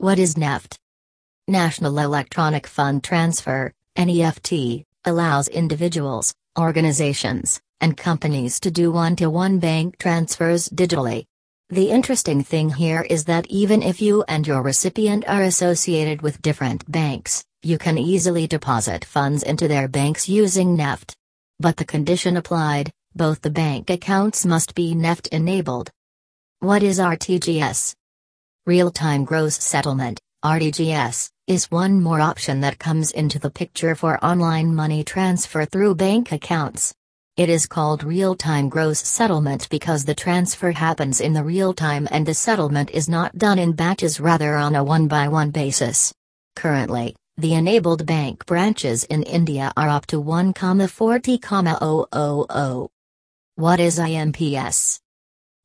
What is NEFT? National Electronic Fund Transfer, NEFT, allows individuals, organizations, and companies to do one to one bank transfers digitally. The interesting thing here is that even if you and your recipient are associated with different banks, you can easily deposit funds into their banks using NEFT. But the condition applied both the bank accounts must be NEFT enabled. What is RTGS? Real time gross settlement, RTGS, is one more option that comes into the picture for online money transfer through bank accounts. It is called real time gross settlement because the transfer happens in the real time and the settlement is not done in batches rather on a one by one basis. Currently, the enabled bank branches in India are up to 1,40,000. What is IMPS?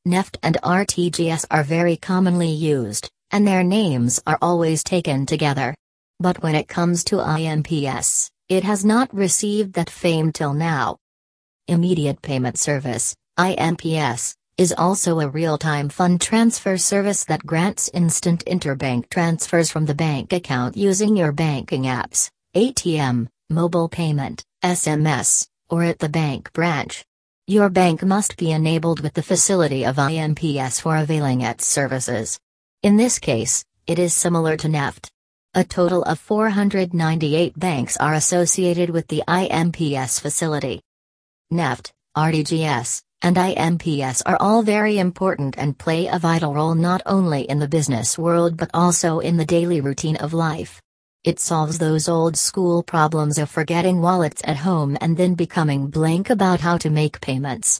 NEFT and RTGS are very commonly used, and their names are always taken together. But when it comes to IMPS, it has not received that fame till now. Immediate Payment Service, IMPS, is also a real time fund transfer service that grants instant interbank transfers from the bank account using your banking apps, ATM, mobile payment, SMS, or at the bank branch. Your bank must be enabled with the facility of IMPS for availing its services. In this case, it is similar to NEFT. A total of 498 banks are associated with the IMPS facility. NEFT, RTGS, and IMPS are all very important and play a vital role not only in the business world but also in the daily routine of life. It solves those old school problems of forgetting wallets at home and then becoming blank about how to make payments.